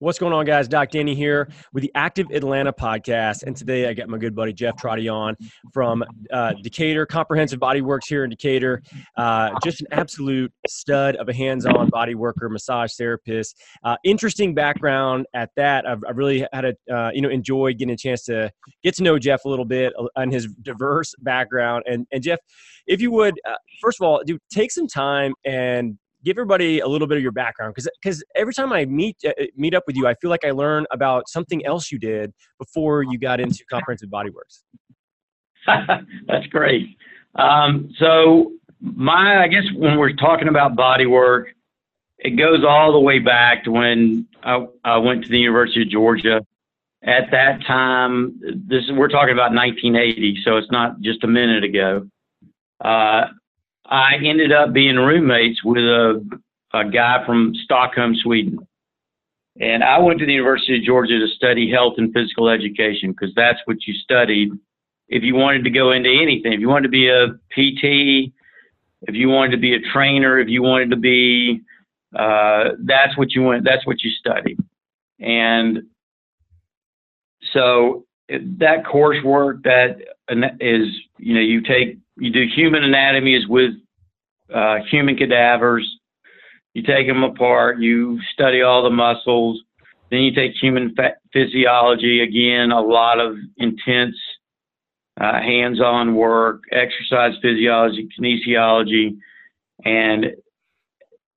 What's going on, guys? Doc Danny here with the Active Atlanta podcast. And today I got my good buddy Jeff Trotti on from uh, Decatur, Comprehensive Body Works here in Decatur. Uh, just an absolute stud of a hands on body worker, massage therapist. Uh, interesting background at that. I've, I've really had a, uh, you know, enjoyed getting a chance to get to know Jeff a little bit and his diverse background. And, and Jeff, if you would, uh, first of all, do take some time and give everybody a little bit of your background because because every time I meet uh, meet up with you, I feel like I learn about something else you did before you got into Comprehensive Bodyworks. That's great. Um, so my, I guess when we're talking about body work, it goes all the way back to when I, I went to the University of Georgia. At that time, this we're talking about 1980, so it's not just a minute ago. Uh, I ended up being roommates with a, a guy from Stockholm, Sweden. And I went to the University of Georgia to study health and physical education because that's what you studied if you wanted to go into anything. If you wanted to be a PT, if you wanted to be a trainer, if you wanted to be, uh, that's what you went, that's what you studied. And so that coursework that is, you know, you take you do human anatomy is with uh, human cadavers. You take them apart, you study all the muscles. Then you take human physiology, again, a lot of intense uh, hands on work, exercise physiology, kinesiology, and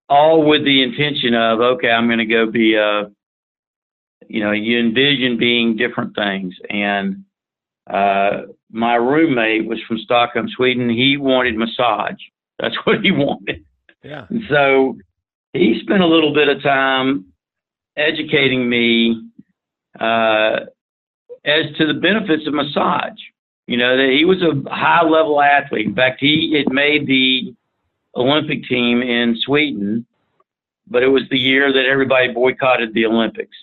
all with the intention of, okay, I'm going to go be a, you know, you envision being different things. And uh, my roommate was from Stockholm, Sweden. He wanted massage. That's what he wanted. Yeah. And so he spent a little bit of time educating me uh, as to the benefits of massage. You know, that he was a high level athlete. In fact, he had made the Olympic team in Sweden, but it was the year that everybody boycotted the Olympics.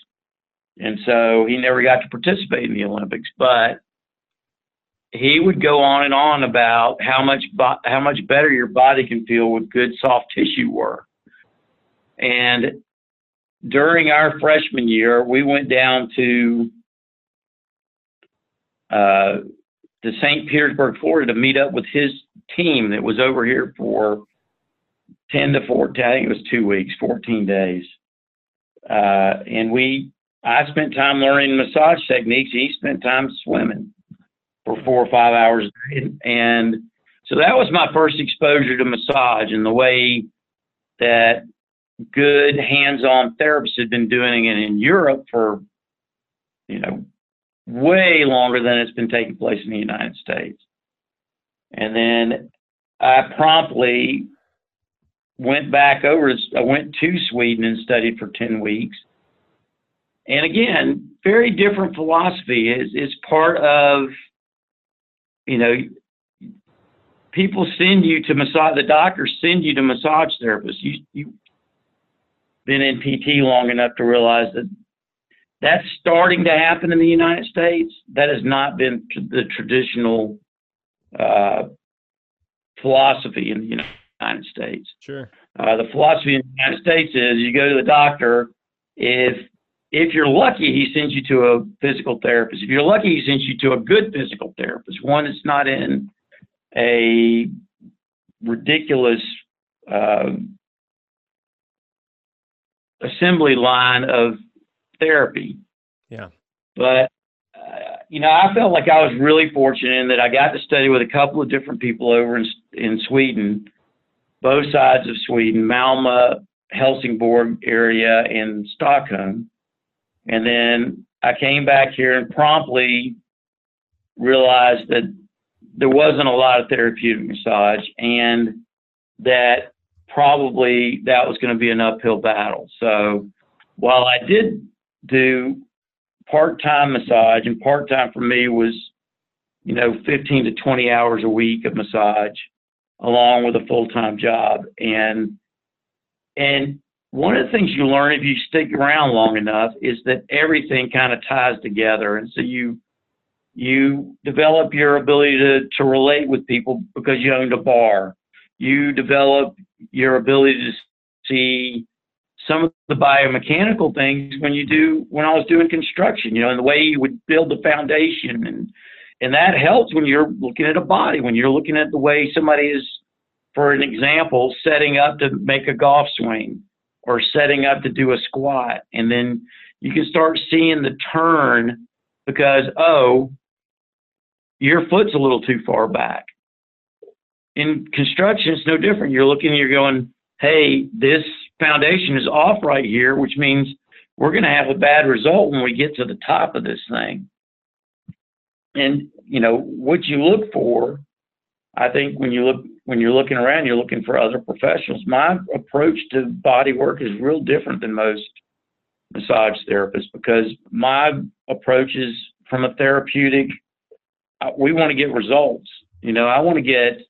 And so he never got to participate in the Olympics. But he would go on and on about how much bo- how much better your body can feel with good soft tissue work. And during our freshman year, we went down to uh, St. Petersburg, Florida, to meet up with his team that was over here for ten to fourteen. I think it was two weeks, fourteen days. Uh, and we, I spent time learning massage techniques. He spent time swimming for four or five hours. And so that was my first exposure to massage and the way that good hands-on therapists had been doing it in Europe for, you know, way longer than it's been taking place in the United States. And then I promptly went back over, I went to Sweden and studied for 10 weeks. And again, very different philosophy. is is part of you know, people send you to massage. The doctors send you to massage therapists. You you been in PT long enough to realize that that's starting to happen in the United States. That has not been the traditional uh, philosophy in the United States. Sure. Uh, the philosophy in the United States is you go to the doctor if if you're lucky, he sends you to a physical therapist. If you're lucky, he sends you to a good physical therapist, one that's not in a ridiculous uh, assembly line of therapy. Yeah. But uh, you know, I felt like I was really fortunate in that I got to study with a couple of different people over in in Sweden, both sides of Sweden, Malmö, Helsingborg area, and Stockholm, and then I came back here and promptly realized that there wasn't a lot of therapeutic massage and that probably that was going to be an uphill battle. So while I did do part-time massage and part-time for me was, you know, 15 to 20 hours a week of massage along with a full-time job. And, and one of the things you learn if you stick around long enough is that everything kind of ties together. And so you, you develop your ability to, to relate with people because you owned a bar. You develop your ability to see some of the biomechanical things when you do when I was doing construction, you know, and the way you would build the foundation and and that helps when you're looking at a body, when you're looking at the way somebody is, for an example, setting up to make a golf swing or setting up to do a squat. And then you can start seeing the turn because, oh, your foot's a little too far back. In construction, it's no different. You're looking, you're going, hey, this foundation is off right here, which means we're going to have a bad result when we get to the top of this thing. And you know what you look for. I think when you look when you're looking around, you're looking for other professionals. My approach to body work is real different than most massage therapists because my approach is from a therapeutic. We want to get results. You know, I want to get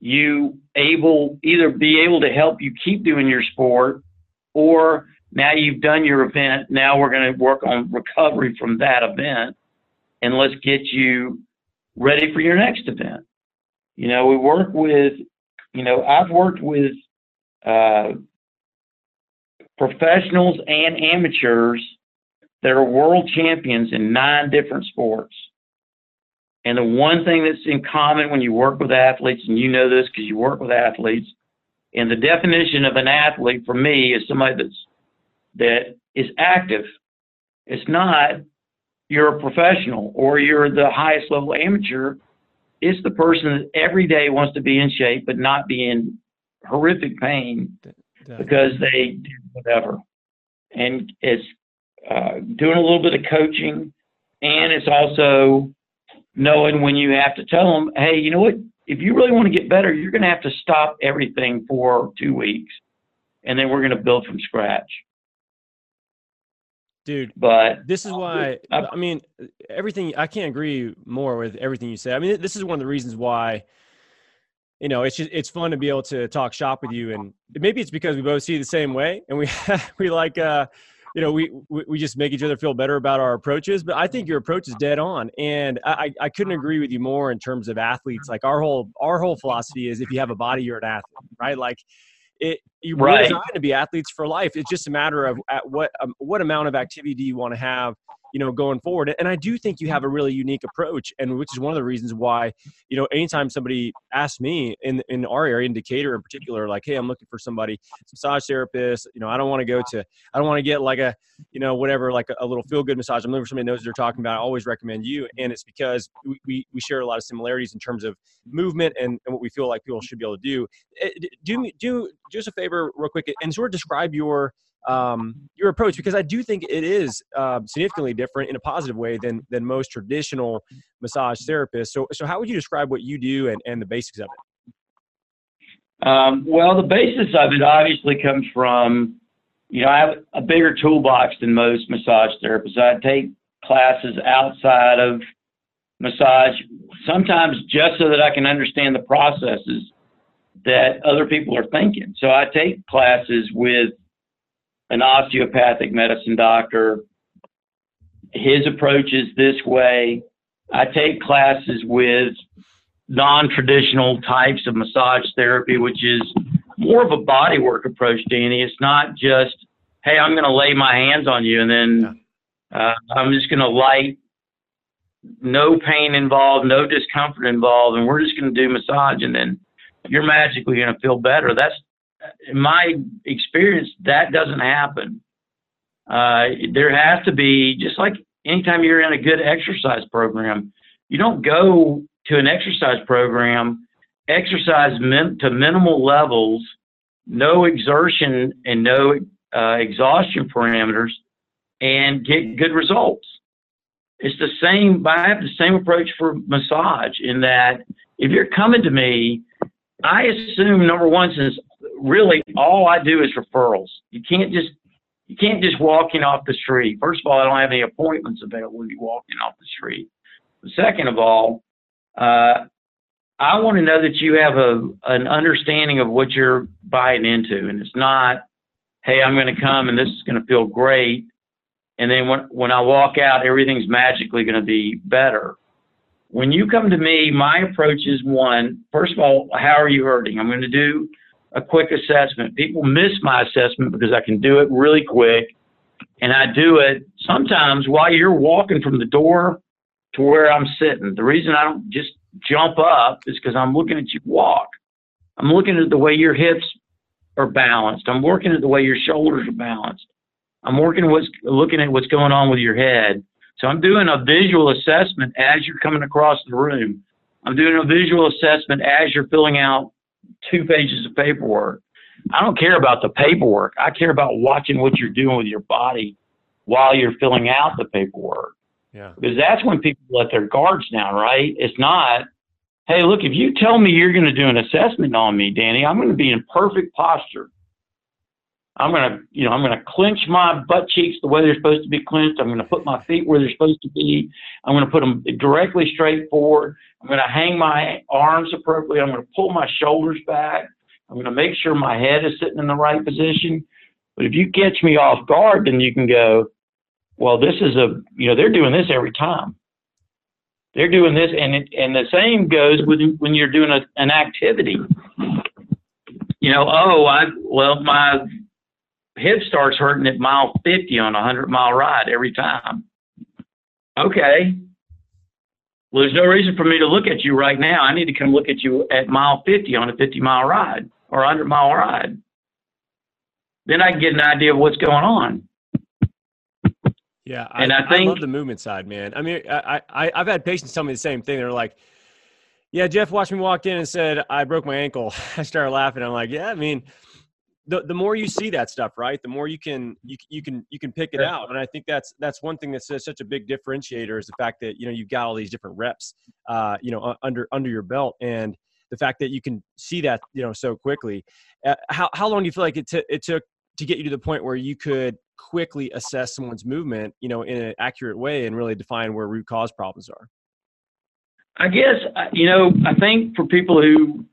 you able either be able to help you keep doing your sport or now you've done your event now we're going to work on recovery from that event and let's get you ready for your next event you know we work with you know i've worked with uh, professionals and amateurs that are world champions in nine different sports and the one thing that's in common when you work with athletes, and you know this because you work with athletes, and the definition of an athlete for me is somebody that's that is active. It's not you're a professional or you're the highest level amateur. It's the person that every day wants to be in shape but not be in horrific pain because they do whatever. And it's uh, doing a little bit of coaching, and it's also knowing when you have to tell them, hey, you know what? If you really want to get better, you're going to have to stop everything for two weeks, and then we're going to build from scratch. Dude, but this is why I mean everything. I can't agree more with everything you say. I mean, this is one of the reasons why you know, it's just it's fun to be able to talk shop with you, and maybe it's because we both see the same way, and we we like uh, you know, we, we just make each other feel better about our approaches. But I think your approach is dead on, and I, I couldn't agree with you more in terms of athletes. Like our whole our whole philosophy is if you have a body, you're an athlete, right? Like it you were right. designed to be athletes for life. It's just a matter of at what um, what amount of activity do you want to have you know, going forward. And I do think you have a really unique approach, and which is one of the reasons why, you know, anytime somebody asks me in in our area, in Decatur in particular, like, hey, I'm looking for somebody, massage therapist. You know, I don't want to go to, I don't want to get like a, you know, whatever, like a, a little feel good massage. I'm looking for somebody knows what they're talking about. I always recommend you, and it's because we, we, we share a lot of similarities in terms of movement and, and what we feel like people should be able to do. Eh, do do do us a favor, real quick, and sort of describe your um, your approach because I do think it is uh, significantly different in a positive way than than most traditional massage therapists. So, so how would you describe what you do and, and the basics of it? Um, well, the basis of it obviously comes from, you know, I have a bigger toolbox than most massage therapists. I take classes outside of massage, sometimes just so that I can understand the processes that other people are thinking. So I take classes with an osteopathic medicine doctor. His approach is this way. I take classes with non traditional types of massage therapy, which is more of a bodywork approach, Danny. It's not just, hey, I'm going to lay my hands on you and then uh, I'm just going to light, no pain involved, no discomfort involved, and we're just going to do massage and then you're magically going to feel better. That's in my experience, that doesn't happen. Uh, there has to be, just like anytime you're in a good exercise program, you don't go to an exercise program, exercise min- to minimal levels, no exertion and no uh, exhaustion parameters, and get good results. It's the same. I have the same approach for massage in that if you're coming to me, I assume number one, since really all I do is referrals. You can't just you can't just walk in off the street. First of all, I don't have any appointments available to be walking off the street. But second of all, uh, I want to know that you have a an understanding of what you're buying into, and it's not, hey, I'm going to come and this is going to feel great, and then when when I walk out, everything's magically going to be better. When you come to me, my approach is one. First of all, how are you hurting? I'm going to do a quick assessment. People miss my assessment because I can do it really quick, and I do it sometimes while you're walking from the door to where I'm sitting. The reason I don't just jump up is because I'm looking at you walk. I'm looking at the way your hips are balanced. I'm working at the way your shoulders are balanced. I'm working what's looking at what's going on with your head. So I'm doing a visual assessment as you're coming across the room. I'm doing a visual assessment as you're filling out two pages of paperwork. I don't care about the paperwork. I care about watching what you're doing with your body while you're filling out the paperwork. Yeah. Because that's when people let their guards down, right? It's not, hey, look, if you tell me you're going to do an assessment on me, Danny, I'm going to be in perfect posture. I'm gonna, you know, I'm gonna clench my butt cheeks the way they're supposed to be clenched. I'm gonna put my feet where they're supposed to be. I'm gonna put them directly straight forward. I'm gonna hang my arms appropriately. I'm gonna pull my shoulders back. I'm gonna make sure my head is sitting in the right position. But if you catch me off guard, then you can go, well, this is a, you know, they're doing this every time. They're doing this, and it, and the same goes with when you're doing a, an activity. You know, oh, I well, my hip starts hurting at mile 50 on a 100 mile ride every time. Okay. Well, there's no reason for me to look at you right now. I need to come look at you at mile 50 on a 50 mile ride or 100 mile ride. Then I can get an idea of what's going on. Yeah, I, and I, think, I love the movement side, man. I mean, I, I I've had patients tell me the same thing. They're like, "Yeah, Jeff watched me walk in and said I broke my ankle." I started laughing. I'm like, "Yeah, I mean, the, the more you see that stuff right the more you can you, you can you can pick it out. And i think that's that's one thing that's such a big differentiator is the fact that you know you've got all these different reps uh, you know under under your belt. And the fact that you can see that you know so quickly uh, how, how long do you feel like it, t- it took to get you to the point where you could quickly assess someone's movement you know in an accurate way and really define where root cause problems are? I guess uh, you know i think for people who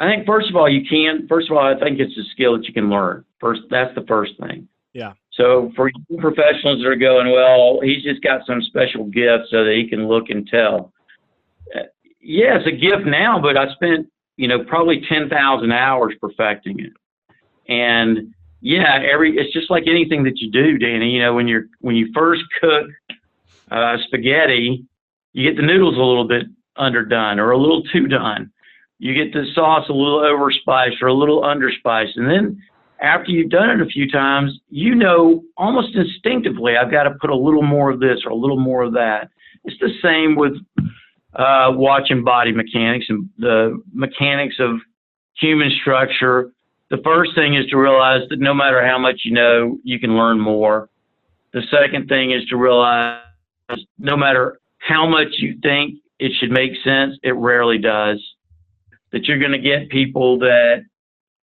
I think first of all, you can. First of all, I think it's a skill that you can learn. First, that's the first thing. Yeah. So for professionals that are going, well, he's just got some special gift so that he can look and tell. Uh, yeah, it's a gift now, but I spent you know probably ten thousand hours perfecting it. And yeah, every it's just like anything that you do, Danny. You know, when you're when you first cook uh, spaghetti, you get the noodles a little bit underdone or a little too done you get the sauce a little overspiced or a little underspiced. And then after you've done it a few times, you know almost instinctively, I've got to put a little more of this or a little more of that. It's the same with uh, watching body mechanics and the mechanics of human structure. The first thing is to realize that no matter how much you know, you can learn more. The second thing is to realize no matter how much you think it should make sense, it rarely does that you're going to get people that,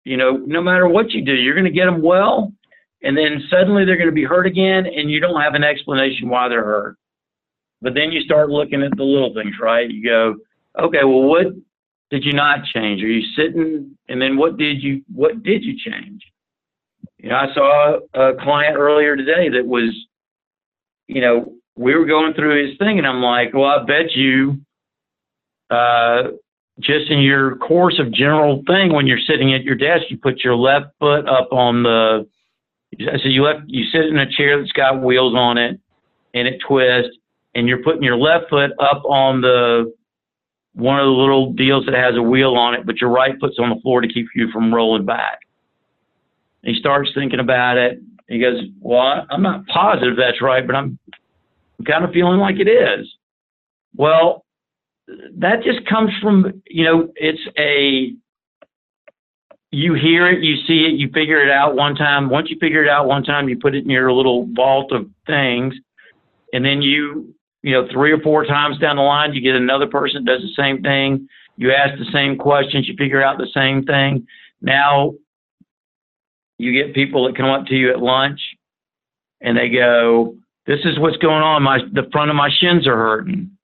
you know, no matter what you do, you're going to get them well, and then suddenly they're going to be hurt again, and you don't have an explanation why they're hurt. But then you start looking at the little things, right? You go, okay, well, what did you not change? Are you sitting, and then what did you what did you change? You know, I saw a client earlier today that was, you know, we were going through his thing, and I'm like, well, I bet you uh, just in your course of general thing when you're sitting at your desk, you put your left foot up on the. So you left you sit in a chair that's got wheels on it, and it twists, and you're putting your left foot up on the one of the little deals that has a wheel on it, but your right foot's on the floor to keep you from rolling back. And he starts thinking about it. He goes, "Well, I'm not positive that's right, but I'm I'm kind of feeling like it is. Well, that just comes from, you know, it's a, you hear it, you see it, you figure it out one time. Once you figure it out one time, you put it in your little vault of things. And then you, you know, three or four times down the line, you get another person that does the same thing. You ask the same questions, you figure out the same thing. Now you get people that come up to you at lunch and they go, This is what's going on. My the front of my shins are hurting.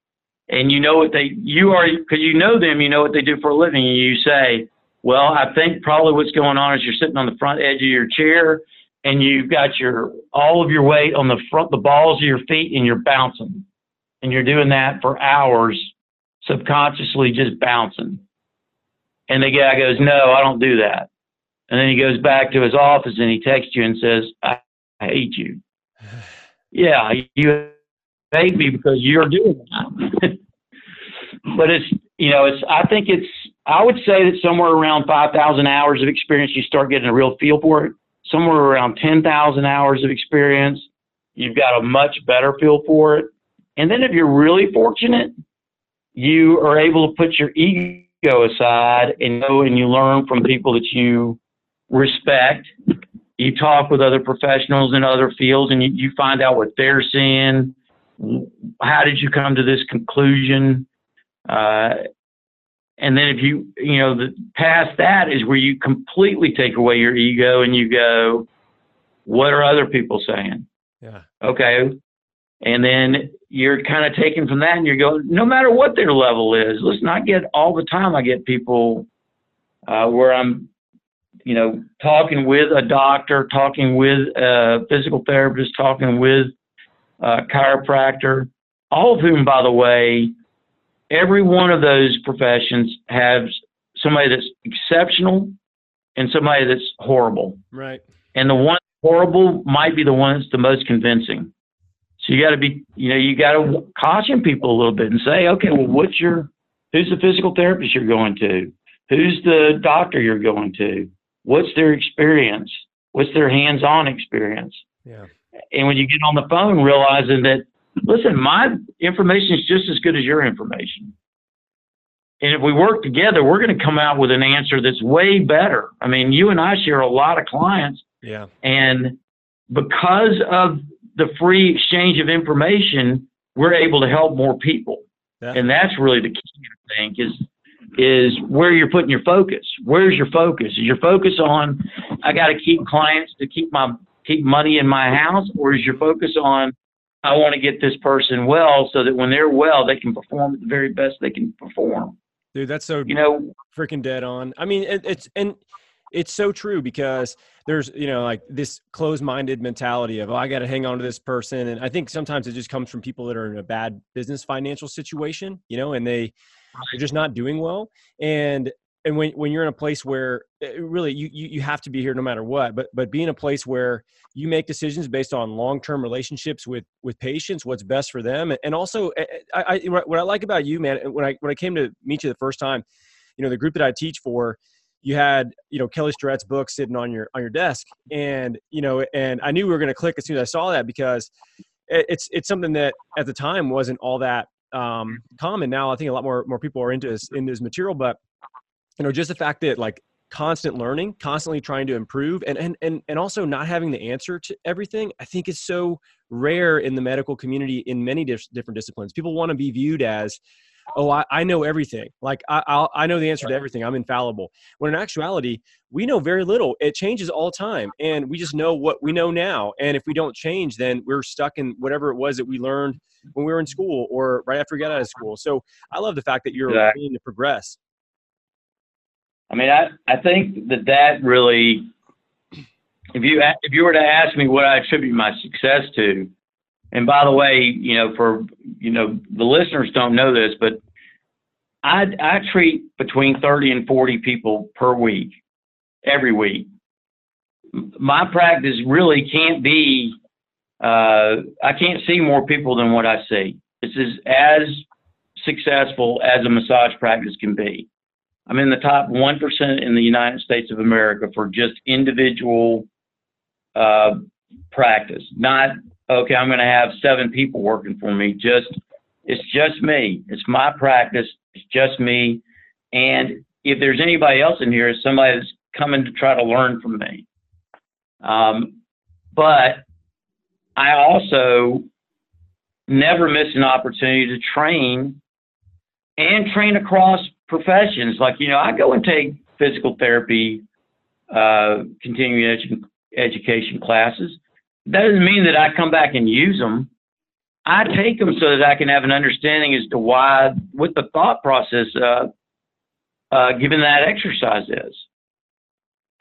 And you know what they you are because you know them, you know what they do for a living, and you say, Well, I think probably what's going on is you're sitting on the front edge of your chair and you've got your all of your weight on the front the balls of your feet and you're bouncing. And you're doing that for hours, subconsciously just bouncing. And the guy goes, No, I don't do that. And then he goes back to his office and he texts you and says, I, I hate you. yeah, you hate me because you're doing that. but it's, you know, it's, I think it's, I would say that somewhere around 5,000 hours of experience, you start getting a real feel for it. Somewhere around 10,000 hours of experience, you've got a much better feel for it. And then if you're really fortunate, you are able to put your ego aside and go and you learn from people that you respect. You talk with other professionals in other fields and you, you find out what they're seeing. How did you come to this conclusion? Uh, and then if you, you know, the, past that is where you completely take away your ego and you go, what are other people saying? Yeah. Okay. And then you're kind of taken from that and you're going, no matter what their level is, let's not get all the time. I get people uh, where I'm you know, talking with a doctor, talking with a physical therapist, talking with a chiropractor, all of whom, by the way, every one of those professions has somebody that's exceptional and somebody that's horrible. Right. And the one horrible might be the one that's the most convincing. So you got to be, you know, you got to caution people a little bit and say, okay, well, what's your, who's the physical therapist you're going to? Who's the doctor you're going to? what's their experience? What's their hands-on experience? Yeah. And when you get on the phone, realizing that, listen, my information is just as good as your information. And if we work together, we're going to come out with an answer that's way better. I mean, you and I share a lot of clients. Yeah. And because of the free exchange of information, we're able to help more people. Yeah. And that's really the key, I think, is is where you're putting your focus. Where's your focus? Is your focus on I got to keep clients to keep my keep money in my house, or is your focus on I want to get this person well so that when they're well, they can perform at the very best they can perform. Dude, that's so you know freaking dead on. I mean, it, it's and it's so true because there's you know like this closed-minded mentality of oh i got to hang on to this person and i think sometimes it just comes from people that are in a bad business financial situation you know and they they're just not doing well and and when, when you're in a place where eh, really you, you, you have to be here no matter what but but being a place where you make decisions based on long-term relationships with with patients what's best for them and also eh, eh, I, I what i like about you man when i when i came to meet you the first time you know the group that i teach for you had you know kelly starrett's book sitting on your on your desk and you know and i knew we were going to click as soon as i saw that because it's it's something that at the time wasn't all that um, common now. I think a lot more more people are into this into this material, but you know, just the fact that like constant learning, constantly trying to improve, and and and and also not having the answer to everything, I think is so rare in the medical community in many different disciplines. People want to be viewed as oh I, I know everything. Like I, I'll, I know the answer to everything. I'm infallible. When in actuality we know very little. It changes all the time and we just know what we know now and if we don't change then we're stuck in whatever it was that we learned when we were in school or right after we got out of school. So i love the fact that you're willing to progress i mean i, I think that that really if you if you were to ask me what i attribute my success to and by the way, you know, for you know, the listeners don't know this, but I I treat between 30 and 40 people per week, every week. My practice really can't be uh, I can't see more people than what I see. This is as successful as a massage practice can be. I'm in the top 1% in the United States of America for just individual uh, practice, not okay, I'm going to have seven people working for me. Just it's just me. It's my practice. It's just me. And if there's anybody else in here, it's somebody that's coming to try to learn from me. Um, but I also never miss an opportunity to train and train across professions. Like, you know, I go and take physical therapy, uh, continuing edu- education classes. That doesn't mean that I come back and use them. I take them so that I can have an understanding as to why, what the thought process, uh, uh, given that exercise is.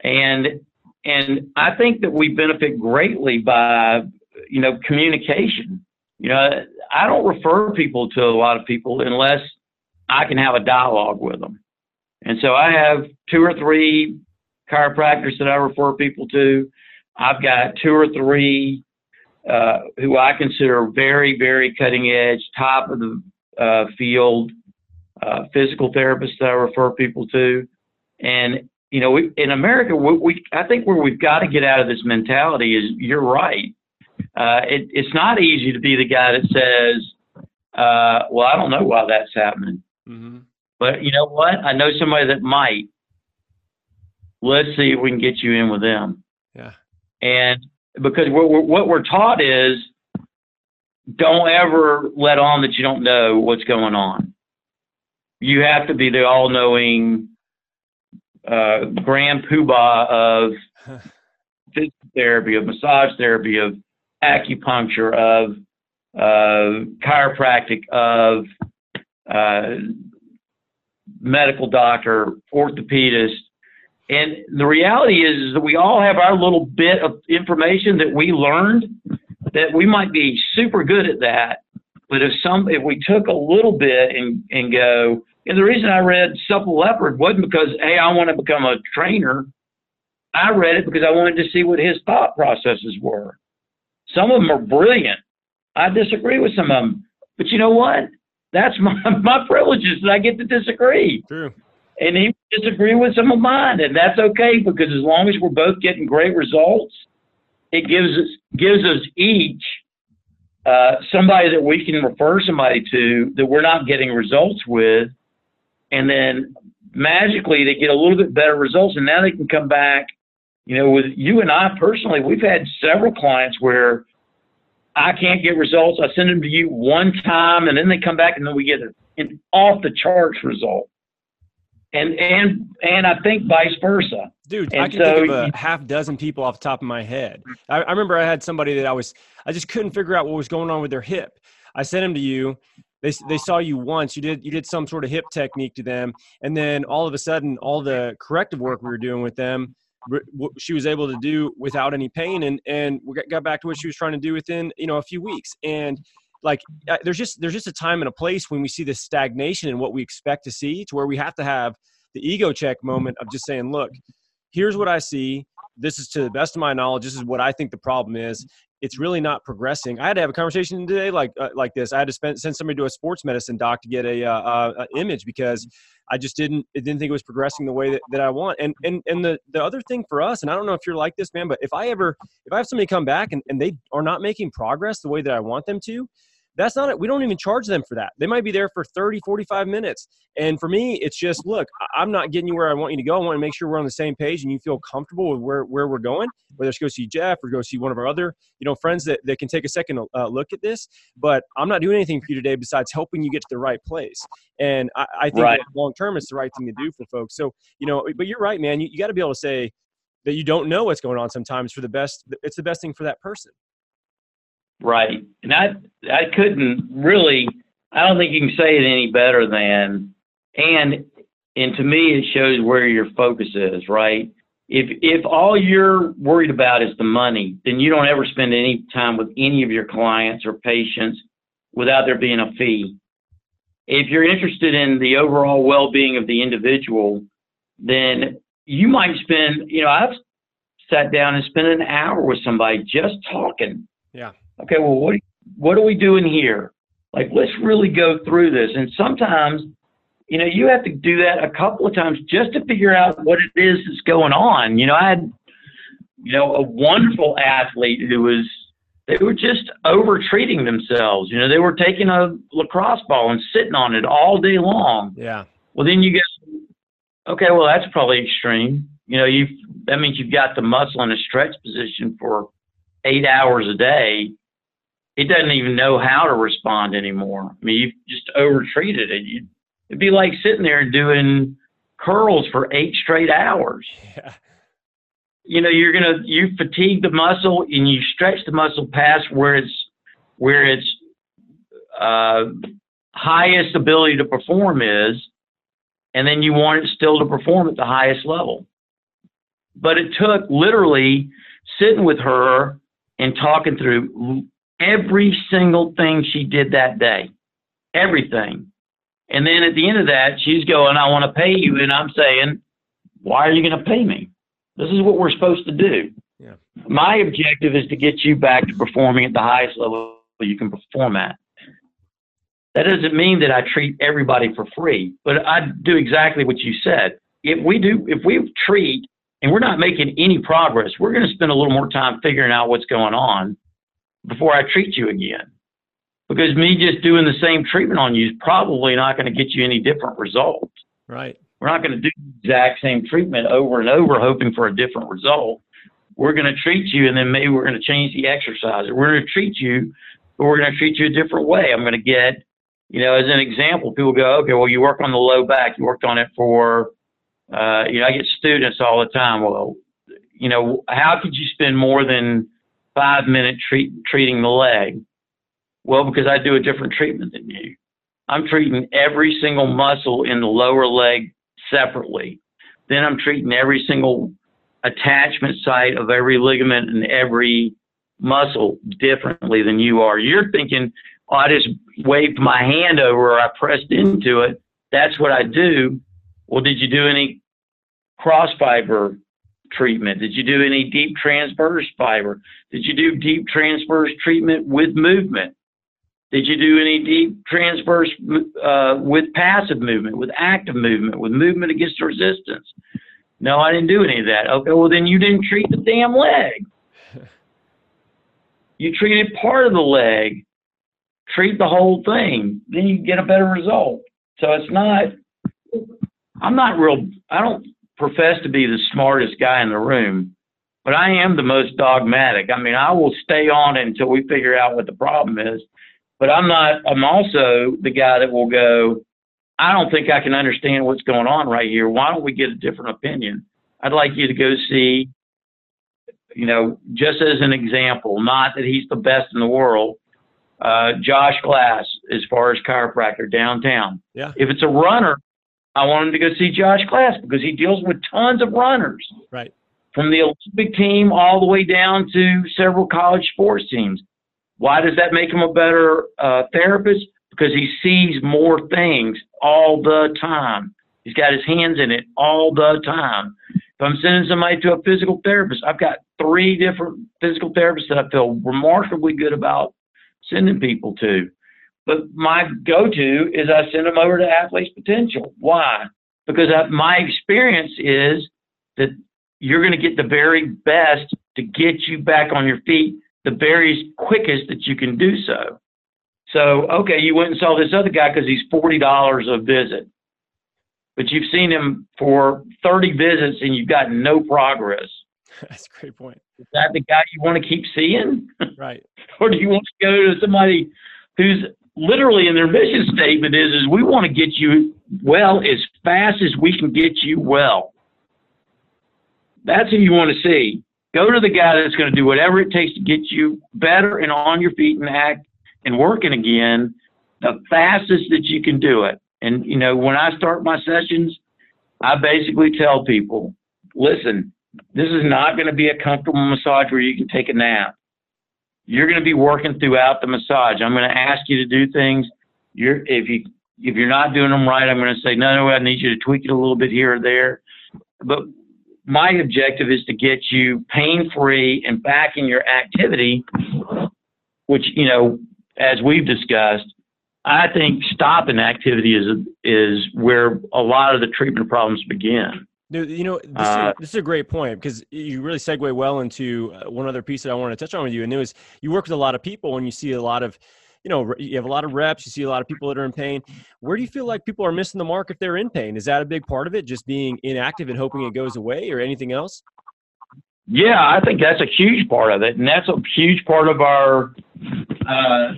And, and I think that we benefit greatly by, you know, communication. You know, I don't refer people to a lot of people unless I can have a dialogue with them. And so I have two or three chiropractors that I refer people to. I've got two or three uh, who I consider very, very cutting edge, top of the uh, field uh, physical therapists that I refer people to. And, you know, we, in America, we, we, I think where we've got to get out of this mentality is you're right. Uh, it, it's not easy to be the guy that says, uh, well, I don't know why that's happening. Mm-hmm. But you know what? I know somebody that might. Let's see if we can get you in with them. Yeah. And because what we're, what we're taught is don't ever let on that you don't know what's going on. You have to be the all knowing uh, grand poobah of physical therapy, of massage therapy, of acupuncture, of uh, chiropractic, of Uh, medical doctor, orthopedist. And the reality is, is that we all have our little bit of information that we learned that we might be super good at that. But if some, if we took a little bit and, and go, and the reason I read Supple Leopard wasn't because, hey, I want to become a trainer. I read it because I wanted to see what his thought processes were. Some of them are brilliant. I disagree with some of them. But you know what? That's my, my privileges that I get to disagree. True. And he disagree with some of mine, and that's okay because as long as we're both getting great results, it gives us gives us each uh, somebody that we can refer somebody to that we're not getting results with, and then magically they get a little bit better results, and now they can come back. You know, with you and I personally, we've had several clients where I can't get results. I send them to you one time, and then they come back, and then we get an off the charts result. And and and I think vice versa. Dude, and I can so, think of a half dozen people off the top of my head. I, I remember I had somebody that I was I just couldn't figure out what was going on with their hip. I sent them to you. They, they saw you once. You did you did some sort of hip technique to them, and then all of a sudden, all the corrective work we were doing with them she was able to do without any pain and and we got back to what she was trying to do within you know a few weeks. And like there's just there's just a time and a place when we see this stagnation and what we expect to see to where we have to have the ego check moment of just saying look here's what i see. This is to the best of my knowledge. This is what i think the problem is it's really not progressing. I had to have a conversation today like uh, like this. I had to spend, send somebody to a sports medicine doc to get a, uh, uh, image because I just didn't didn't think it was progressing the way that, that I want. And and and the the other thing for us, and I don't know if you're like this, man, but if I ever if I have somebody come back and, and they are not making progress the way that I want them to, that's not it. We don't even charge them for that. They might be there for 30, 45 minutes. And for me, it's just, look, I'm not getting you where I want you to go. I want to make sure we're on the same page and you feel comfortable with where, where we're going, whether it's go see Jeff or go see one of our other, you know, friends that, that can take a second uh, look at this. But I'm not doing anything for you today besides helping you get to the right place. And I, I think right. long term, it's the right thing to do for folks. So, you know, but you're right, man. You, you got to be able to say that you don't know what's going on sometimes for the best. It's the best thing for that person. Right. And I I couldn't really I don't think you can say it any better than and and to me it shows where your focus is, right? If if all you're worried about is the money, then you don't ever spend any time with any of your clients or patients without there being a fee. If you're interested in the overall well-being of the individual, then you might spend, you know, I've sat down and spent an hour with somebody just talking. Yeah okay, well, what, what are we doing here? Like, let's really go through this. And sometimes, you know, you have to do that a couple of times just to figure out what it is that's going on. You know, I had, you know, a wonderful athlete who was they were just over treating themselves. You know, they were taking a lacrosse ball and sitting on it all day long. Yeah. Well, then you go, okay, well, that's probably extreme. You know, you that means you've got the muscle in a stretch position for eight hours a day. It doesn't even know how to respond anymore. I mean, you've just over treated it. You, it'd be like sitting there doing curls for eight straight hours. Yeah you know you're gonna you fatigue the muscle and you stretch the muscle past where it's where its uh, highest ability to perform is, and then you want it still to perform at the highest level. But it took literally sitting with her and talking through every single thing she did that day, everything. And then at the end of that, she's going, I want to pay you. And I'm saying, why are you going to pay me? This is what we're supposed to do. Yeah. My objective is to get you back to performing at the highest level you can perform at. That doesn't mean that I treat everybody for free, but I do exactly what you said. If we do, if we treat and we're not making any progress, we're going to spend a little more time figuring out what's going on before I treat you again. Because me just doing the same treatment on you is probably not going to get you any different results. Right. We're not going to do the exact same treatment over and over, hoping for a different result. We're going to treat you, and then maybe we're going to change the exercise. We're going to treat you, but we're going to treat you a different way. I'm going to get, you know, as an example, people go, okay, well, you work on the low back. You worked on it for, uh, you know, I get students all the time. Well, you know, how could you spend more than five minute treat, treating the leg? Well, because I do a different treatment than you. I'm treating every single muscle in the lower leg separately. Then I'm treating every single attachment site of every ligament and every muscle differently than you are. You're thinking, oh, I just waved my hand over or I pressed into it. That's what I do. Well, did you do any cross fiber treatment? Did you do any deep transverse fiber? Did you do deep transverse treatment with movement? Did you do any deep transverse uh, with passive movement, with active movement, with movement against resistance? No, I didn't do any of that. Okay, well, then you didn't treat the damn leg. You treated part of the leg. Treat the whole thing. Then you get a better result. So it's not, I'm not real, I don't profess to be the smartest guy in the room, but I am the most dogmatic. I mean, I will stay on until we figure out what the problem is. But I'm not, I'm also the guy that will go, I don't think I can understand what's going on right here. Why don't we get a different opinion? I'd like you to go see, you know, just as an example, not that he's the best in the world, uh, Josh Glass, as far as chiropractor downtown. Yeah. If it's a runner, I want him to go see Josh Glass because he deals with tons of runners. Right. From the Olympic team all the way down to several college sports teams. Why does that make him a better uh, therapist? Because he sees more things all the time. He's got his hands in it all the time. If I'm sending somebody to a physical therapist, I've got three different physical therapists that I feel remarkably good about sending people to. But my go-to is I send them over to Athletes Potential. Why? Because I, my experience is that you're going to get the very best to get you back on your feet the very quickest that you can do so. So, okay, you went and saw this other guy because he's $40 a visit, but you've seen him for 30 visits and you've got no progress. That's a great point. Is that the guy you want to keep seeing? Right. or do you want to go to somebody who's literally in their mission statement is, is we want to get you well as fast as we can get you well. That's who you want to see. Go to the guy that's going to do whatever it takes to get you better and on your feet and act and working again the fastest that you can do it. And, you know, when I start my sessions, I basically tell people, listen, this is not going to be a comfortable massage where you can take a nap. You're going to be working throughout the massage. I'm going to ask you to do things. You're, if you if you're not doing them right, I'm going to say, no, no, I need you to tweak it a little bit here or there. But my objective is to get you pain free and back in your activity, which, you know, as we've discussed, I think stopping activity is is where a lot of the treatment problems begin. You know, this, uh, is, this, is, a great point because you really segue well into uh, one other piece that I wanted to touch on with you, and it was you work with a lot of people and you see a lot of, you know, you have a lot of reps, you see a lot of people that are in pain. Where do you feel like people are missing the mark if they're in pain? Is that a big part of it, just being inactive and hoping it goes away, or anything else? Yeah, I think that's a huge part of it, and that's a huge part of our uh,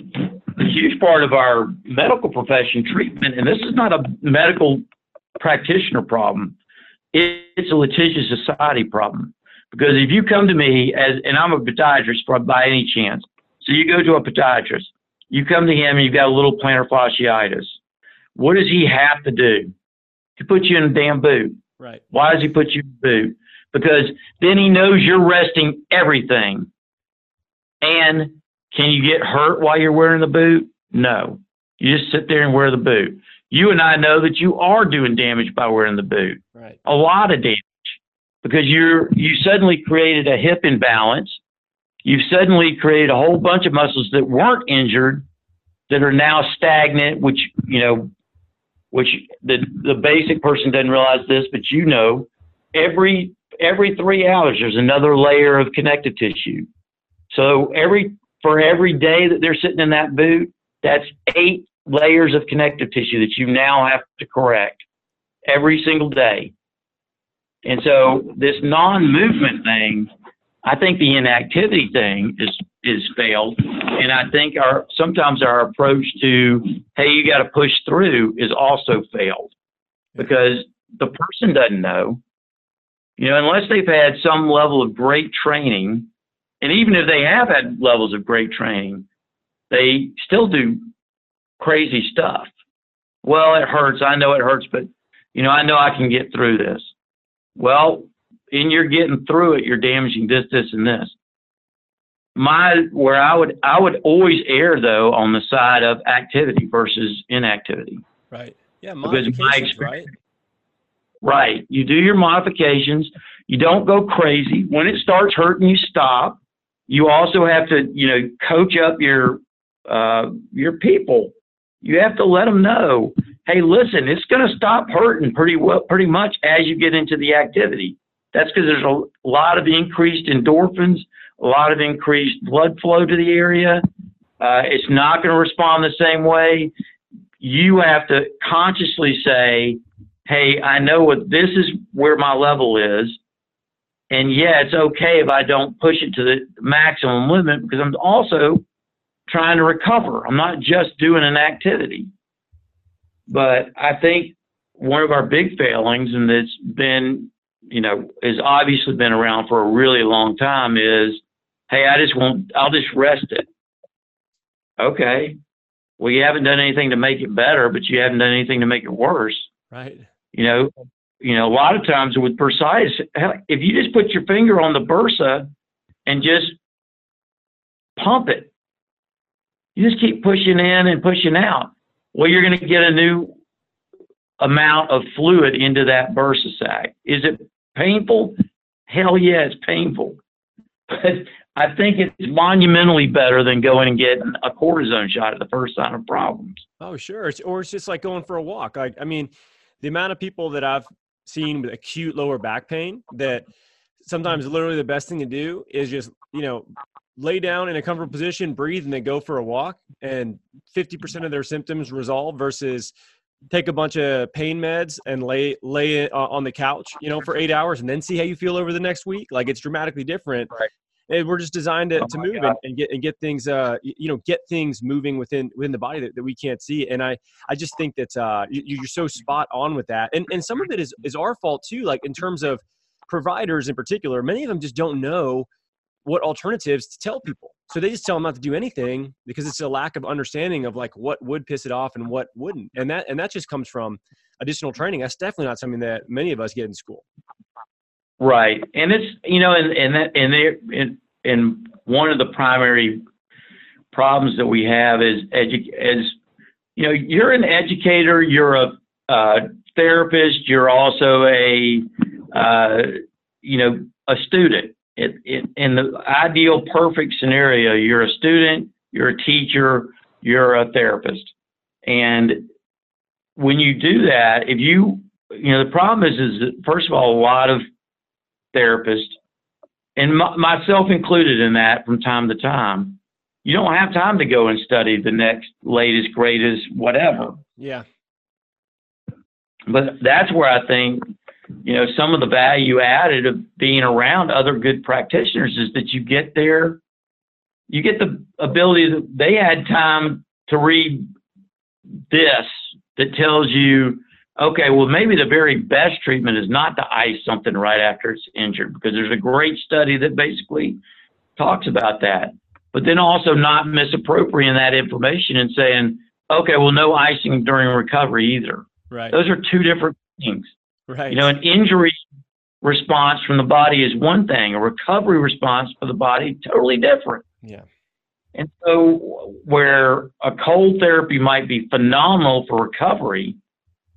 a huge part of our medical profession treatment. And this is not a medical practitioner problem; it's a litigious society problem. Because if you come to me as, and I'm a podiatrist by any chance, so you go to a podiatrist, you come to him and you've got a little plantar fasciitis. What does he have to do? He puts you in a damn boot. Right. Why does he put you in a boot? Because then he knows you're resting everything. And can you get hurt while you're wearing the boot? No. You just sit there and wear the boot. You and I know that you are doing damage by wearing the boot. Right. A lot of damage because you're you suddenly created a hip imbalance. You've suddenly created a whole bunch of muscles that weren't injured that are now stagnant, which you know, which the the basic person doesn't realize this, but you know, every every three hours there's another layer of connective tissue. So every for every day that they're sitting in that boot, that's eight layers of connective tissue that you now have to correct every single day. And so this non-movement thing, I think the inactivity thing is is failed. And I think our sometimes our approach to, hey, you got to push through is also failed because the person doesn't know. You know, unless they've had some level of great training and even if they have had levels of great training, they still do crazy stuff. Well, it hurts. I know it hurts, but you know, I know I can get through this. Well, in your getting through it, you're damaging this, this, and this. My where I would I would always err though on the side of activity versus inactivity. Right. Yeah. Modifications. Right. Right. You do your modifications. You don't go crazy. When it starts hurting, you stop you also have to, you know, coach up your uh, your people. You have to let them know, hey, listen, it's going to stop hurting pretty well, pretty much as you get into the activity. That's because there's a lot of increased endorphins, a lot of increased blood flow to the area. Uh, it's not going to respond the same way. You have to consciously say, hey, I know what this is where my level is. And yeah, it's okay if I don't push it to the maximum limit because I'm also trying to recover. I'm not just doing an activity. But I think one of our big failings, and that's been, you know, has obviously been around for a really long time, is hey, I just won't, I'll just rest it. Okay. Well, you haven't done anything to make it better, but you haven't done anything to make it worse. Right. You know, you know, a lot of times with bursitis, if you just put your finger on the bursa and just pump it, you just keep pushing in and pushing out. Well, you're going to get a new amount of fluid into that bursa sac. Is it painful? Hell yeah, it's painful. But I think it's monumentally better than going and getting a cortisone shot at the first sign of problems. Oh, sure. It's, or it's just like going for a walk. I, I mean, the amount of people that I've seen with acute lower back pain that sometimes literally the best thing to do is just you know lay down in a comfortable position breathe and then go for a walk and 50% of their symptoms resolve versus take a bunch of pain meds and lay lay it on the couch you know for eight hours and then see how you feel over the next week. Like it's dramatically different. Right. And we're just designed to, oh to move and, and, get and get things uh you know get things moving within within the body that, that we can't see. And i i just think that uh you, are so spot on with that. And and some of it is is our fault too like in terms of providers in particular many of them just don't know what alternatives to tell people. So they just tell them not to do anything because it's a lack of understanding of like what would piss it off and what wouldn't. And that and that just comes from additional training. That's definitely not something that many of us get in school. Right, and it's you know, and and that and there and, and one of the primary problems that we have is edu- as you know, you're an educator, you're a uh, therapist, you're also a uh, you know a student. It, it, in the ideal perfect scenario, you're a student, you're a teacher, you're a therapist, and when you do that, if you you know, the problem is, is that first of all, a lot of therapists, and m- myself included in that from time to time, you don't have time to go and study the next latest, greatest, whatever. Yeah. But that's where I think, you know, some of the value added of being around other good practitioners is that you get there, you get the ability that they had time to read this that tells you, okay, well, maybe the very best treatment is not to ice something right after it's injured because there's a great study that basically talks about that. But then also not misappropriating that information and saying, okay, well, no icing during recovery either. Right. Those are two different things. Right. You know, an injury response from the body is one thing, a recovery response for the body, totally different. Yeah. And so, where a cold therapy might be phenomenal for recovery,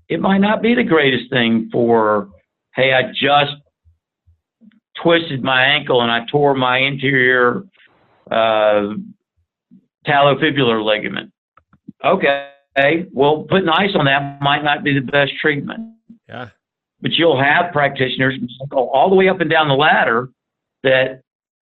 it might not be the greatest thing for, hey, I just twisted my ankle and I tore my anterior uh, talofibular ligament. Okay, well, putting ice on that might not be the best treatment. Yeah. But you'll have practitioners go all the way up and down the ladder that,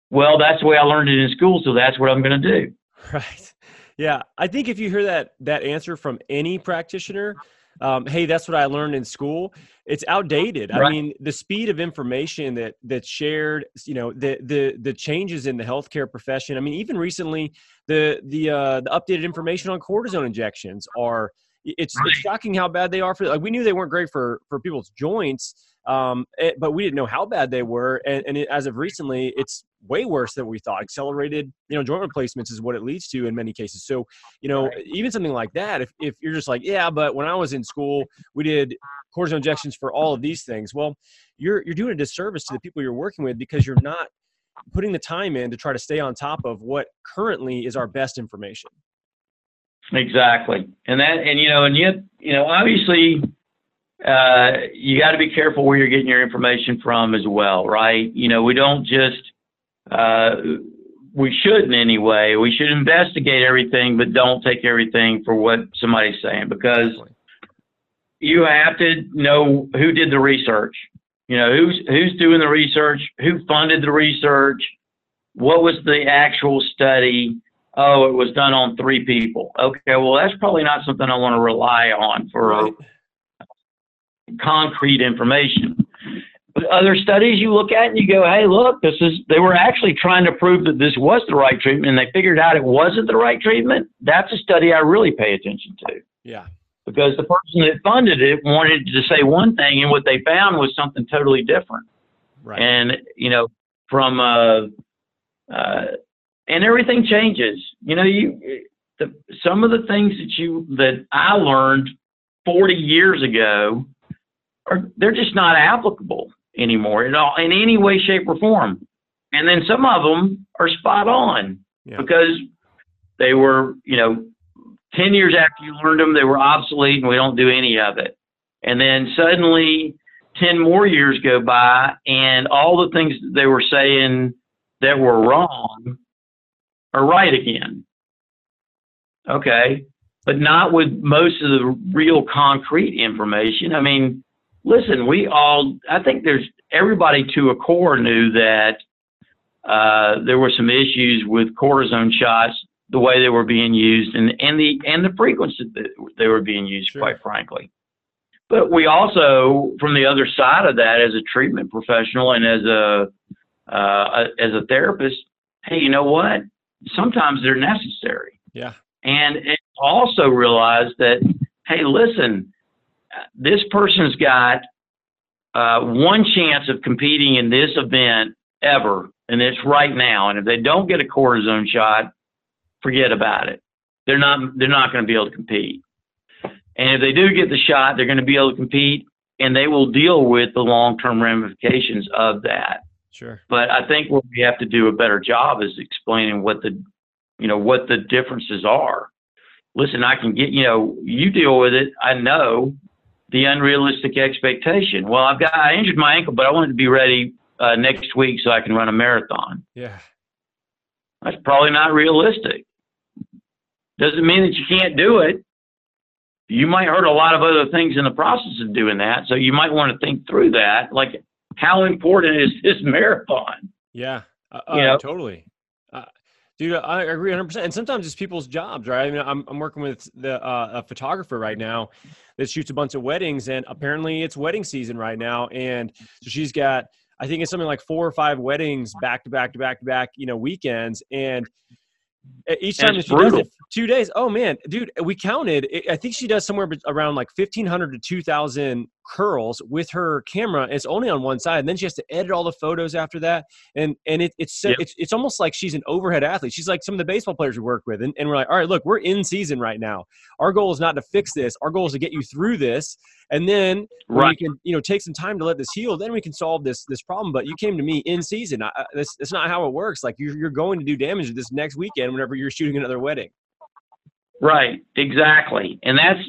well, that's the way I learned it in school, so that's what I'm going to do. Right. Yeah. I think if you hear that that answer from any practitioner, um, hey, that's what I learned in school. It's outdated. Right. I mean, the speed of information that that's shared, you know, the the the changes in the healthcare profession. I mean, even recently, the the uh, the updated information on cortisone injections are. It's right. it's shocking how bad they are for. Like we knew they weren't great for for people's joints, um, it, eh, but we didn't know how bad they were. And, and it, as of recently, it's way worse than we thought. Accelerated, you know, joint replacements is what it leads to in many cases. So, you know, right. even something like that, if, if you're just like, yeah, but when I was in school, we did cortisone injections for all of these things. Well, you're, you're doing a disservice to the people you're working with because you're not putting the time in to try to stay on top of what currently is our best information. Exactly. And that, and, you know, and yet, you know, obviously, uh, you got to be careful where you're getting your information from as well, right? You know, we don't just, uh, we shouldn't anyway. We should investigate everything, but don't take everything for what somebody's saying because you have to know who did the research. You know, who's who's doing the research, who funded the research, what was the actual study. Oh, it was done on three people. Okay, well, that's probably not something I want to rely on for right concrete information. But other studies you look at and you go, hey, look, this is, they were actually trying to prove that this was the right treatment and they figured out it wasn't the right treatment. That's a study I really pay attention to. Yeah. Because the person that funded it wanted to say one thing and what they found was something totally different. Right. And, you know, from, uh, uh, and everything changes. You know, you, the, some of the things that you, that I learned 40 years ago are they're just not applicable anymore at all in any way, shape, or form. And then some of them are spot on yeah. because they were, you know, 10 years after you learned them, they were obsolete and we don't do any of it. And then suddenly 10 more years go by and all the things they were saying that were wrong are right again. Okay. But not with most of the real concrete information. I mean, listen, we all, I think there's everybody to a core knew that uh, there were some issues with cortisone shots, the way they were being used, and, and the and the frequency that they were being used, sure. quite frankly. But we also, from the other side of that, as a treatment professional and as a uh, as a therapist, hey, you know what? Sometimes they're necessary. Yeah. And, also realize that, hey, listen, this person's got uh, one chance of competing in this event ever, and it's right now. And if they don't get a cortisone shot, forget about it. They're not they're not going to be able to compete. And if they do get the shot, they're going to be able to compete, and they will deal with the long term ramifications of that. Sure. But I think what we have to do a better job is explaining what the you know what the differences are. Listen, I can get you know you deal with it. I know the unrealistic expectation. Well, I've got I injured my ankle, but I want to be ready uh, next week so I can run a marathon. Yeah, that's probably not realistic. Doesn't mean that you can't do it. you might hurt a lot of other things in the process of doing that. So you might want to think through that. Like, how important is this marathon? Yeah, uh, you know? totally. Uh, dude, I agree 100%. And sometimes it's people's jobs, right? I mean, I'm, I'm working with the uh, a photographer right now that shoots a bunch of weddings, and apparently it's wedding season right now. And so she's got, I think it's something like four or five weddings back to back to back to back, you know, weekends. And each time she brutal. does it two days. Oh man, dude, we counted. I think she does somewhere around like fifteen hundred to two thousand curls with her camera. It's only on one side, and then she has to edit all the photos after that. And and it, it's yep. it's it's almost like she's an overhead athlete. She's like some of the baseball players we work with, and, and we're like, all right, look, we're in season right now. Our goal is not to fix this. Our goal is to get you through this, and then right. we can you know take some time to let this heal. Then we can solve this this problem. But you came to me in season. I, that's that's not how it works. Like you're you're going to do damage this next weekend whenever you're shooting another wedding. Right. Exactly. And that's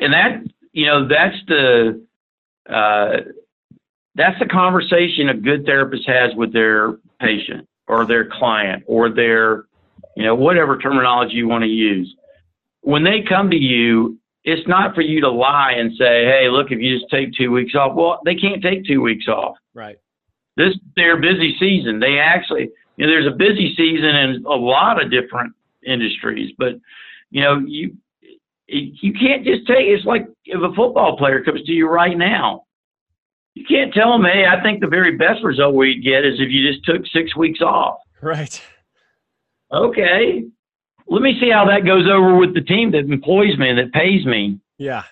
and that you know that's the uh, that's the conversation a good therapist has with their patient or their client or their, you know, whatever terminology you want to use. When they come to you, it's not for you to lie and say, hey, look, if you just take two weeks off, well, they can't take two weeks off. Right. This their busy season. They actually, you know, there's a busy season in a lot of different industries, but you know, you you can't just take it's like if a football player comes to you right now. You can't tell them hey i think the very best result we'd get is if you just took six weeks off. Right. Okay. Let me see how that goes over with the team that employs me and that pays me. Yeah.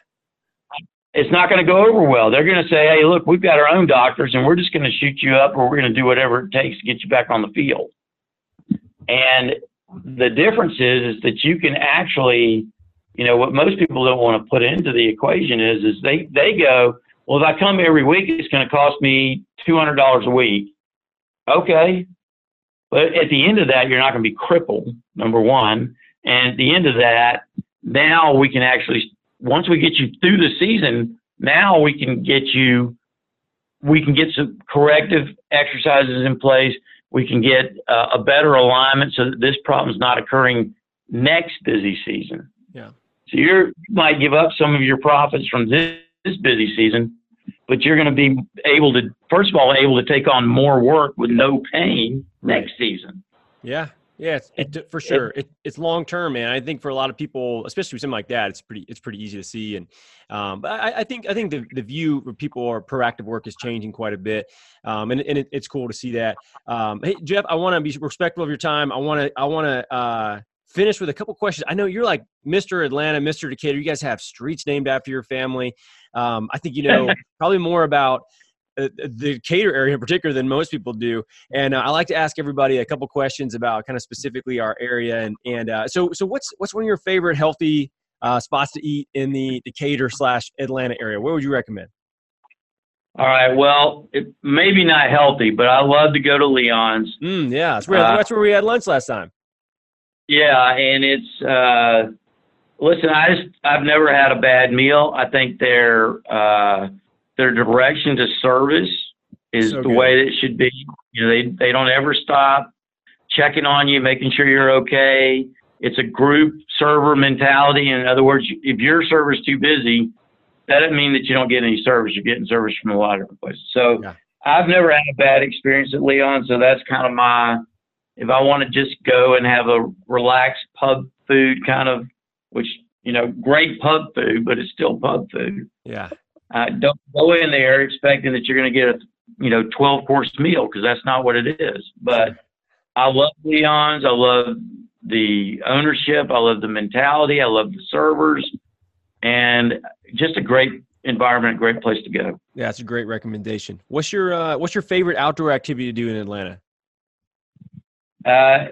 It's not going to go over well. They're going to say hey look we've got our own doctors and we're just going to shoot you up or we're going to do whatever it takes to get you back on the field. And the mm-hmm. difference is is that you can actually you know what most people don't want to put into the equation is is they they go well if i come every week it's going to cost me $200 a week. Okay. But at the end of that you're not going to be crippled number one. And at the end of that now we can actually once we get you through the season now we can get you we can get some corrective exercises in place we can get uh, a better alignment so that this problem is not occurring next busy season yeah so you might give up some of your profits from this, this busy season, but you're going to be able to, first of all, able to take on more work with no pain next season. Yeah. Yeah, it's, it, for sure. It, it's long term, man. I think for a lot of people, especially with something like that, it's pretty it's pretty easy to see. And um, but I, I, think I think the, the view for people or proactive work is changing quite a bit, um, and, and it, it's cool to see that. Um, hey Jeff, I want to be respectful of your time. I want to I want to uh, finish with a couple questions. I know you're like Mr. Atlanta, Mr. Decatur. You guys have streets named after your family. Um, I think you know probably more about uh, Decatur area in particular than most people do. And uh, I like to ask everybody a couple questions about kind of specifically our area. And and uh, so so what's what's one of your favorite healthy uh, spots to eat in the Decatur slash Atlanta area? What would you recommend? All right. Well, it, maybe not healthy, but I love to go to Leon's. Mm, yeah, that's where, that's where we had lunch last time. Yeah, and it's uh, listen. I just I've never had a bad meal. I think their uh, their direction to service is so the way that it should be. You know, they they don't ever stop checking on you, making sure you're okay. It's a group server mentality. In other words, if your server's too busy, that doesn't mean that you don't get any service. You're getting service from a lot of different places. So yeah. I've never had a bad experience at Leon. So that's kind of my if I want to just go and have a relaxed pub food kind of, which you know, great pub food, but it's still pub food. Yeah. Uh, don't go in there expecting that you're going to get a you know 12 course meal because that's not what it is. But I love Leon's. I love the ownership. I love the mentality. I love the servers, and just a great environment, great place to go. Yeah, that's a great recommendation. What's your uh, what's your favorite outdoor activity to do in Atlanta? Uh,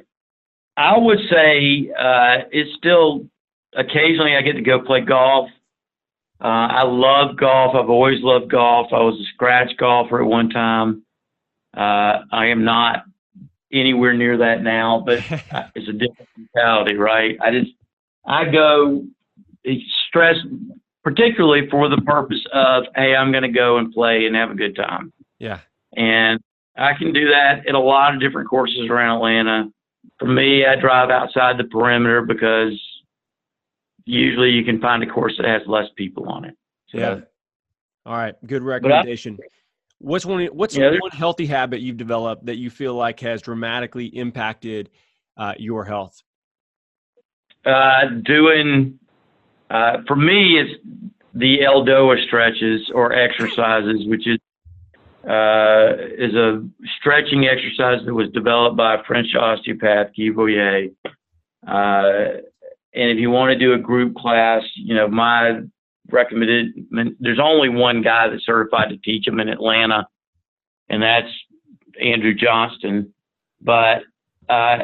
I would say uh, it's still occasionally I get to go play golf. Uh, I love golf. I've always loved golf. I was a scratch golfer at one time. Uh, I am not anywhere near that now, but it's a different mentality, right? I just I go stress particularly for the purpose of hey, I'm going to go and play and have a good time. Yeah. And I can do that at a lot of different courses around Atlanta. For me, I drive outside the perimeter because usually you can find a course that has less people on it. So, yeah. All right. Good recommendation. I, what's one what's yeah, one healthy habit you've developed that you feel like has dramatically impacted uh, your health? Uh, doing uh, for me, it's the Eldoa stretches or exercises, which is uh, is a stretching exercise that was developed by a French osteopath, Guy Voyer. Uh, and if you want to do a group class, you know, my recommended, there's only one guy that's certified to teach them in Atlanta, and that's Andrew Johnston. But uh,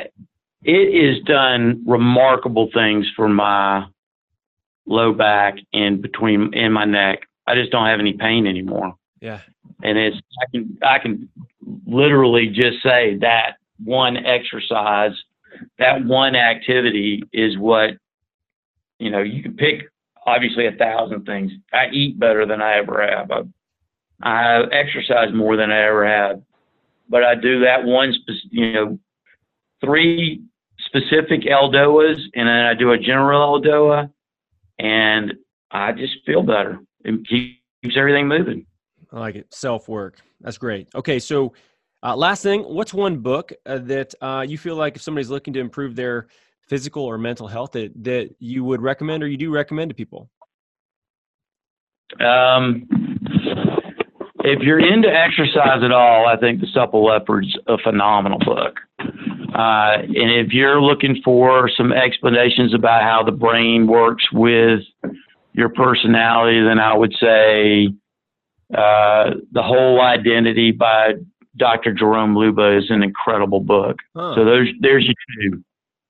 it has done remarkable things for my low back and between in my neck. I just don't have any pain anymore. Yeah. And it's I can I can literally just say that one exercise, that one activity is what you know, you can pick obviously a thousand things. I eat better than I ever have. I, I exercise more than I ever have. But I do that one, you know, three specific Eldoas, and then I do a general Eldoa, and I just feel better. It keeps everything moving. I like it. Self work. That's great. Okay, so uh, last thing, what's one book uh, that uh, you feel like if somebody's looking to improve their physical or mental health that, that you would recommend or you do recommend to people? Um, if you're into exercise at all, I think The Supple Leopard's a phenomenal book. Uh, and if you're looking for some explanations about how the brain works with your personality, then I would say uh, The Whole Identity by Dr. Jerome Lubbe is an incredible book. Huh. So there's there's your two.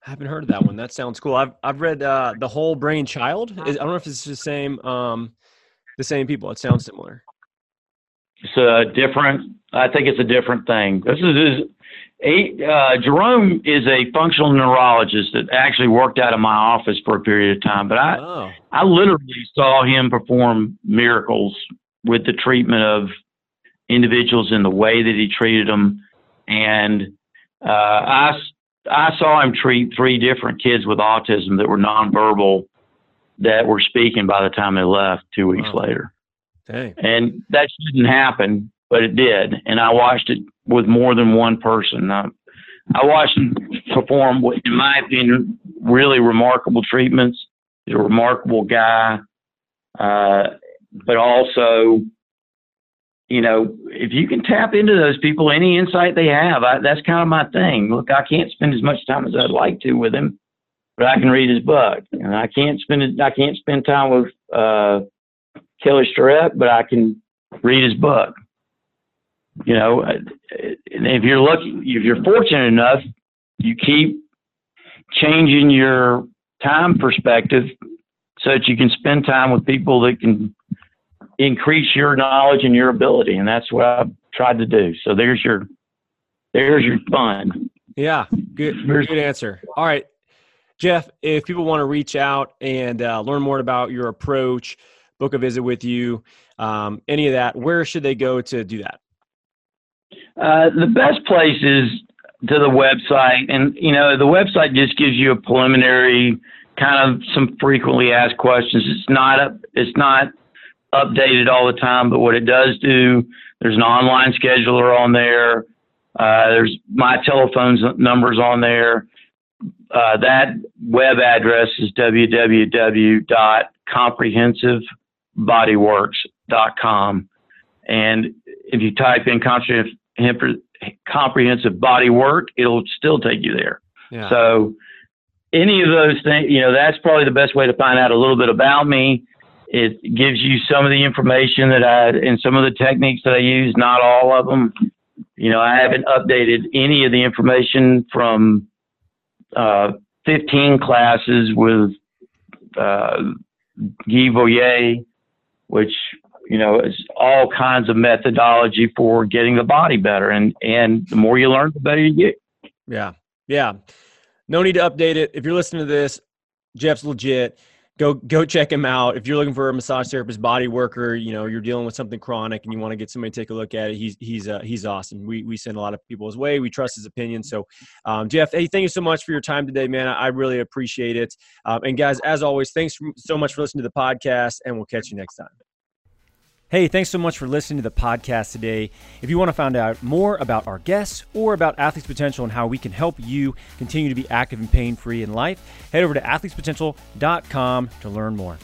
I haven't heard of that one. That sounds cool. I've I've read uh, the whole brain child. I don't know if it's the same um, the same people. It sounds similar. It's a different. I think it's a different thing. This is, is a, uh, Jerome is a functional neurologist that actually worked out of my office for a period of time. But I oh. I literally saw him perform miracles with the treatment of individuals in the way that he treated them, and uh, I I saw him treat three different kids with autism that were nonverbal that were speaking by the time they left two weeks wow. later. Dang. And that shouldn't happen, but it did. And I watched it with more than one person. I, I watched him perform, in my opinion, really remarkable treatments. He's a remarkable guy, uh, but also you know, if you can tap into those people, any insight they have, I, that's kind of my thing. Look, I can't spend as much time as I'd like to with him, but I can read his book, and I can't spend I can't spend time with uh, Kelly Starrett, but I can read his book. You know, and if you're lucky, if you're fortunate enough, you keep changing your time perspective so that you can spend time with people that can increase your knowledge and your ability, and that's what I've tried to do. So there's your there's your fun. Yeah, good good answer. All right, Jeff. If people want to reach out and uh, learn more about your approach, book a visit with you, um, any of that, where should they go to do that? Uh, the best place is to the website, and you know the website just gives you a preliminary kind of some frequently asked questions. It's not a, it's not updated all the time, but what it does do, there's an online scheduler on there. Uh, there's my telephone numbers on there. Uh, that web address is www.comprehensivebodyworks.com. And if you type in comprehensive body work, it'll still take you there. Yeah. So any of those things, you know, that's probably the best way to find out a little bit about me. It gives you some of the information that I and some of the techniques that I use, not all of them. You know, I haven't updated any of the information from uh, 15 classes with uh, Guy Voyer, which you know is all kinds of methodology for getting the body better, and and the more you learn, the better you get. Yeah, yeah. No need to update it. If you're listening to this, Jeff's legit go go check him out. If you're looking for a massage therapist, body worker, you know, you're dealing with something chronic and you want to get somebody to take a look at it, he's he's uh, he's awesome. We we send a lot of people his way. We trust his opinion. So, um, Jeff, hey, thank you so much for your time today, man. I, I really appreciate it. Um, and guys, as always, thanks so much for listening to the podcast, and we'll catch you next time. Hey, thanks so much for listening to the podcast today. If you want to find out more about our guests or about Athletes Potential and how we can help you continue to be active and pain free in life, head over to athletespotential.com to learn more.